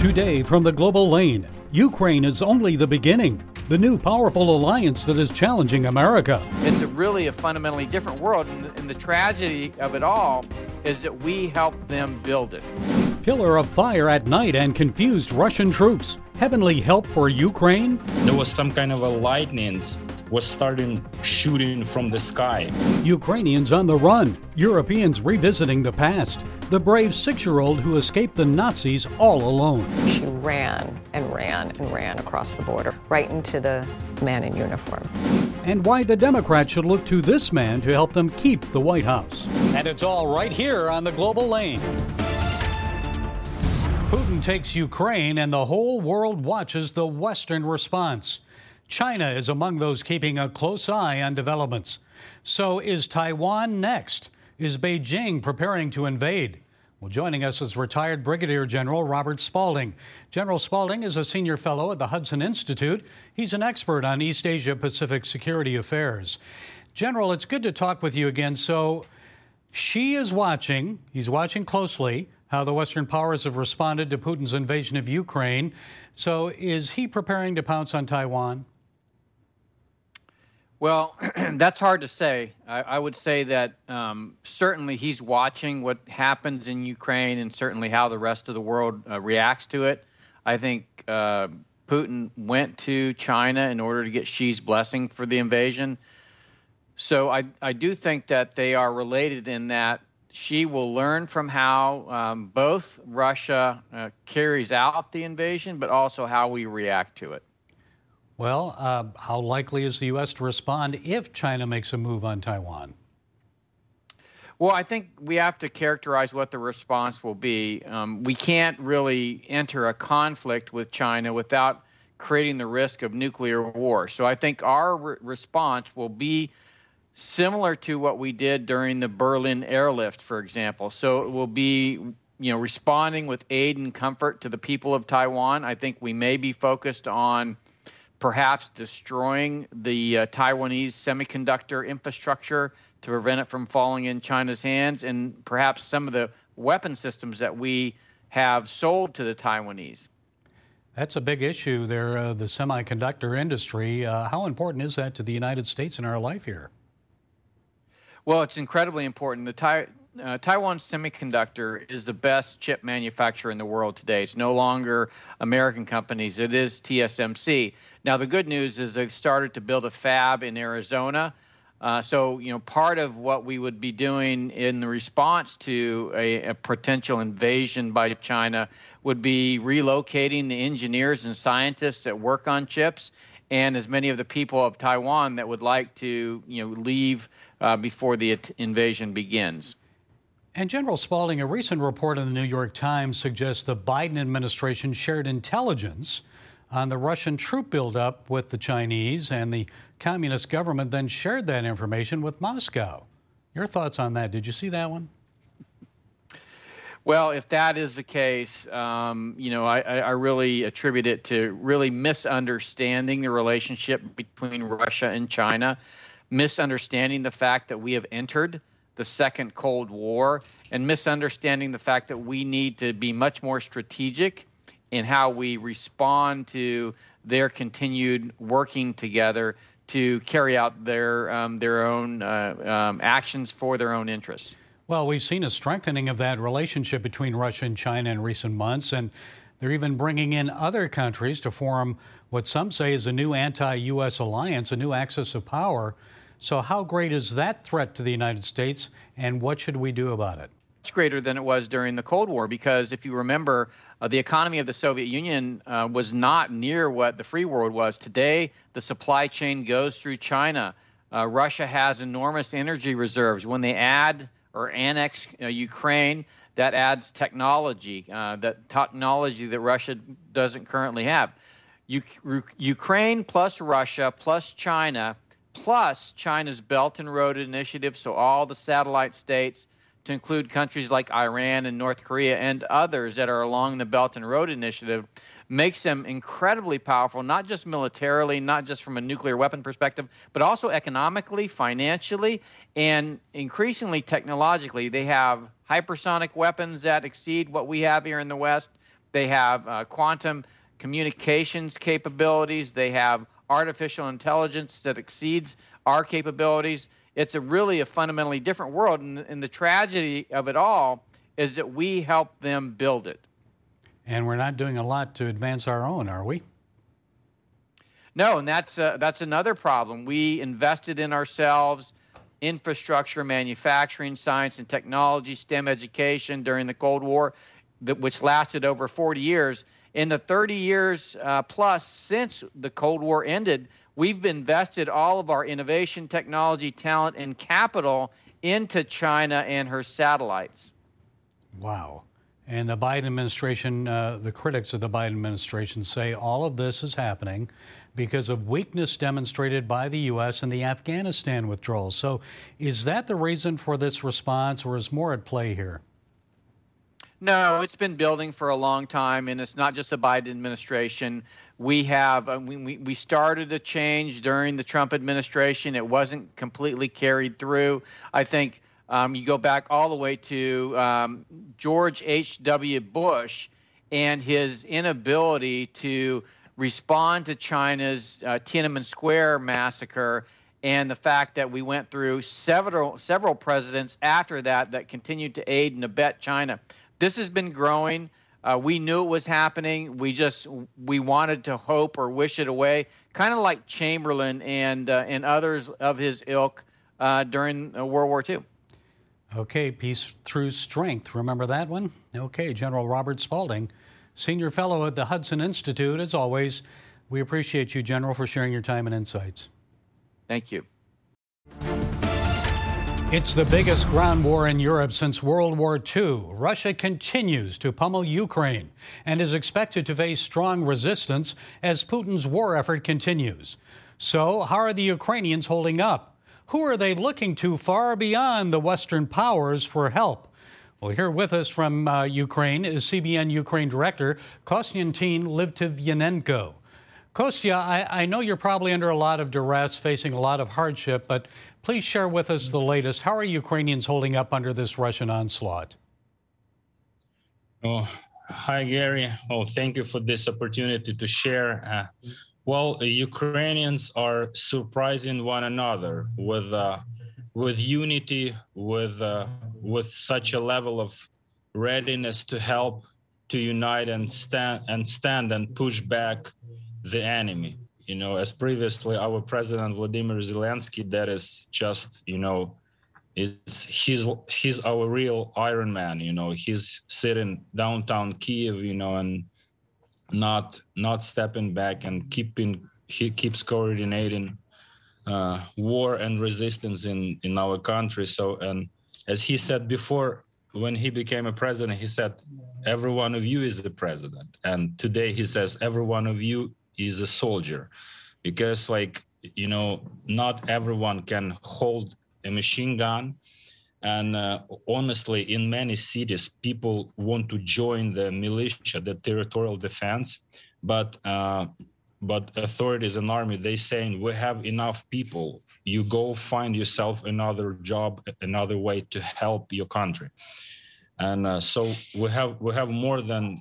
Today from the global lane, Ukraine is only the beginning. The new powerful alliance that is challenging America. It's a really a fundamentally different world, and the, and the tragedy of it all is that we helped them build it. Pillar of fire at night and confused Russian troops. Heavenly help for Ukraine? There was some kind of a lightnings was starting shooting from the sky. Ukrainians on the run. Europeans revisiting the past. The brave six year old who escaped the Nazis all alone. She ran and ran and ran across the border, right into the man in uniform. And why the Democrats should look to this man to help them keep the White House. And it's all right here on the global lane. Putin takes Ukraine, and the whole world watches the Western response. China is among those keeping a close eye on developments. So is Taiwan next? Is Beijing preparing to invade? Well, joining us is retired Brigadier General Robert Spalding. General Spalding is a senior fellow at the Hudson Institute. He's an expert on East Asia Pacific security affairs. General, it's good to talk with you again. So, Xi is watching, he's watching closely how the Western powers have responded to Putin's invasion of Ukraine. So, is he preparing to pounce on Taiwan? Well, that's hard to say. I, I would say that um, certainly he's watching what happens in Ukraine and certainly how the rest of the world uh, reacts to it. I think uh, Putin went to China in order to get Xi's blessing for the invasion. So I, I do think that they are related in that Xi will learn from how um, both Russia uh, carries out the invasion, but also how we react to it. Well, uh, how likely is the U.S. to respond if China makes a move on Taiwan? Well, I think we have to characterize what the response will be. Um, we can't really enter a conflict with China without creating the risk of nuclear war. So I think our re- response will be similar to what we did during the Berlin airlift, for example. So it will be you know responding with aid and comfort to the people of Taiwan. I think we may be focused on perhaps destroying the uh, Taiwanese semiconductor infrastructure to prevent it from falling in China's hands, and perhaps some of the weapon systems that we have sold to the Taiwanese. That's a big issue there, uh, the semiconductor industry. Uh, how important is that to the United States in our life here? Well, it's incredibly important. The uh, Taiwan Semiconductor is the best chip manufacturer in the world today. It's no longer American companies, it is TSMC. Now, the good news is they've started to build a fab in Arizona. Uh, so, you know, part of what we would be doing in the response to a, a, potential invasion by China would be relocating the engineers and scientists that work on chips, and as many of the people of Taiwan that would like to, you know, leave uh, before the invasion begins. And General Spalding, a recent report in the New York Times suggests the Biden administration shared intelligence on the Russian troop buildup with the Chinese, and the communist government then shared that information with Moscow. Your thoughts on that? Did you see that one? Well, if that is the case, um, you know, I, I, really attribute it to really misunderstanding the relationship between Russia and China, misunderstanding the fact that we have entered the second Cold War, and misunderstanding the fact that we need to be much more strategic in how we respond to their continued working together to carry out their um, their own uh, um, actions for their own interests. Well, we've seen a strengthening of that relationship between Russia and China in recent months, and they're even bringing in other countries to form what some say is a new anti-U.S. alliance, a new axis of power. So, how great is that threat to the United States, and what should we do about it? It's greater than it was during the Cold War because if you remember, uh, the economy of the Soviet Union uh, was not near what the free world was. Today, the supply chain goes through China. Uh, Russia has enormous energy reserves. When they add or annex uh, Ukraine, that adds technology, uh, that technology that Russia doesn't currently have. Ukraine plus Russia plus China plus China's Belt and Road Initiative, so all the satellite states to include countries like Iran and North Korea and others that are along the Belt and Road Initiative, makes them incredibly powerful, not just militarily, not just from a nuclear weapon perspective, but also economically, financially, and increasingly technologically. They have hypersonic weapons that exceed what we have here in the West. They have uh, quantum communications capabilities. They have artificial intelligence that exceeds our capabilities. It's a really a fundamentally different world, and, and the tragedy of it all is that we help them build it. And we're not doing a lot to advance our own, are we? No, and that's uh, that's another problem. We invested in ourselves, infrastructure, manufacturing, science and technology, STEM education during the Cold War, that, which lasted over 40 years. In the 30 years uh, plus since the Cold War ended, we've invested all of our innovation, technology, talent, and capital into China and her satellites. Wow. And the Biden administration, uh, the critics of the Biden administration say all of this is happening because of weakness demonstrated by the U.S. in the Afghanistan withdrawal. So, is that the reason for this response, or is more at play here? No, it's been building for a long time, and it's not just a Biden administration. We have uh, we, we started a change during the Trump administration. It wasn't completely carried through. I think um, you go back all the way to um, George H.W. Bush and his inability to respond to China's uh, Tiananmen Square massacre and the fact that we went through several several presidents after that that continued to aid and abet China. This has been growing. Uh, we knew it was happening. We just we wanted to hope or wish it away, kind of like Chamberlain and uh, and others of his ilk uh, during uh, World War II. Okay, peace through strength. Remember that one? Okay, General Robert Spalding, senior fellow at the Hudson Institute. As always, we appreciate you, General, for sharing your time and insights. Thank you. It's the biggest ground war in Europe since World War II. Russia continues to pummel Ukraine and is expected to face strong resistance as Putin's war effort continues. So, how are the Ukrainians holding up? Who are they looking to far beyond the Western powers for help? Well, here with us from uh, Ukraine is CBN Ukraine Director Konstantin Litvinenko. Kostya, I, I, know you're probably under a lot of duress, facing a lot of hardship, but please share with us the latest. How are Ukrainians holding up under this Russian onslaught? Oh, hi, Gary. Oh, thank you for this opportunity to share. Uh, well, Ukrainians are surprising one another with uh, with unity, with uh, with such a level of readiness to help, to unite and stand and stand and push back the enemy. You know, as previously our president Vladimir Zelensky, that is just you know, is he's he's our real Iron Man. You know, he's sitting downtown Kiev. You know, and not not stepping back and keeping he keeps coordinating uh, war and resistance in in our country. So and as he said before, when he became a president, he said, "Every one of you is the president," and today he says, "Every one of you is a soldier. Because like you know not everyone can hold a machine gun. And uh, honestly in many cities people want to join the militia the territorial defense. But uh, but authorities and army they saying we have enough people. You go find yourself another job another way to help your country. And uh, so we have we have more than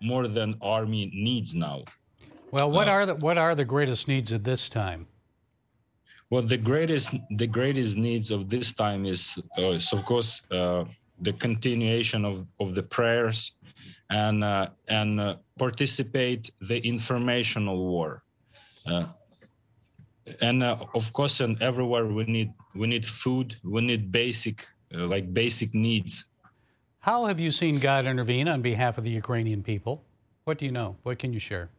more than army needs now well, what uh, are the what are the greatest needs at this time? Well, the greatest the greatest needs of this time is, uh, is of course uh, the continuation of, of the prayers and uh, and uh, participate the informational war. Uh, and of course, and everywhere we need we need food, we need basic like basic needs. How have you seen God intervene on behalf of the Ukrainian people? What do you know? What can you share?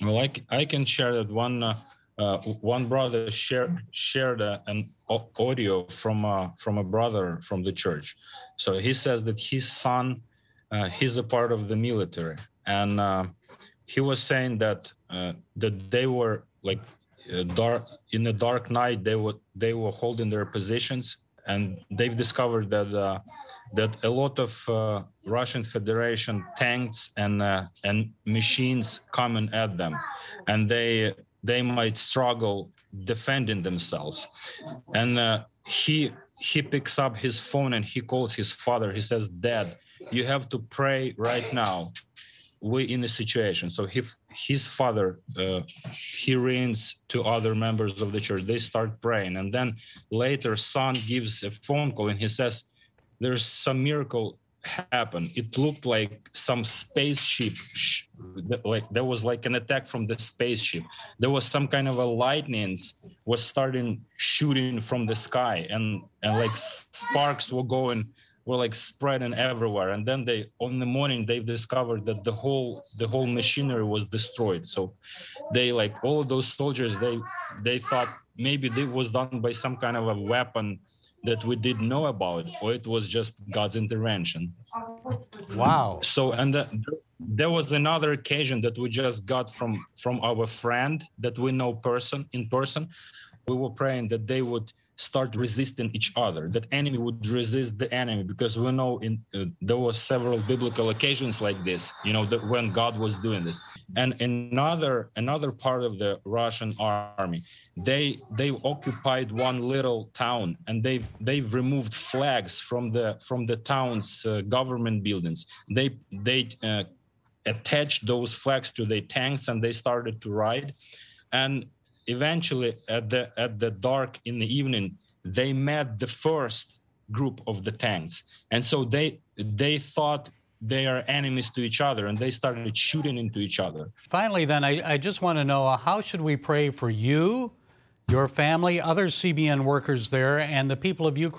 Well, I, I can share that one uh, uh, one brother share, shared uh, an audio from uh, from a brother from the church. So he says that his son, uh, he's a part of the military, and uh, he was saying that that they were like dark in the dark night. They were they were holding their positions, and they've discovered that that a lot of uh, Russian Federation tanks and uh, and machines coming at them, and they they might struggle defending themselves. And uh, he he picks up his phone and he calls his father. He says, "Dad, you have to pray right now. We in a situation. So if his father uh, he rings to other members of the church, they start praying, and then later son gives a phone call and he says, "There's some miracle happened. It looked like some spaceship, like there was like an attack from the spaceship. There was some kind of a lightnings was starting shooting from the sky, and and like sparks were going were like spreading everywhere. And then they on the morning they discovered that the whole the whole machinery was destroyed. So they like all of those soldiers they they thought maybe it was done by some kind of a weapon that we didn't know about or it was just god's intervention. Wow. So and the, there was another occasion that we just got from from our friend that we know person in person. We were praying that they would start resisting each other that enemy would resist the enemy. Because we know in uh, there was several biblical occasions like this you know that when god was doing this. And another another part of the russian army they they occupied one little town and they've they've removed flags from the from the town's uh, government buildings. They they uh, attached those flags to their tanks and they started to ride. And eventually at the at the dark in the evening they met the first group of the tanks. And so they they thought they are enemies to each other and they started shooting into each other. Finally then i, I just want to know uh, how should we pray for you your family other cbn workers there and the people of ukraine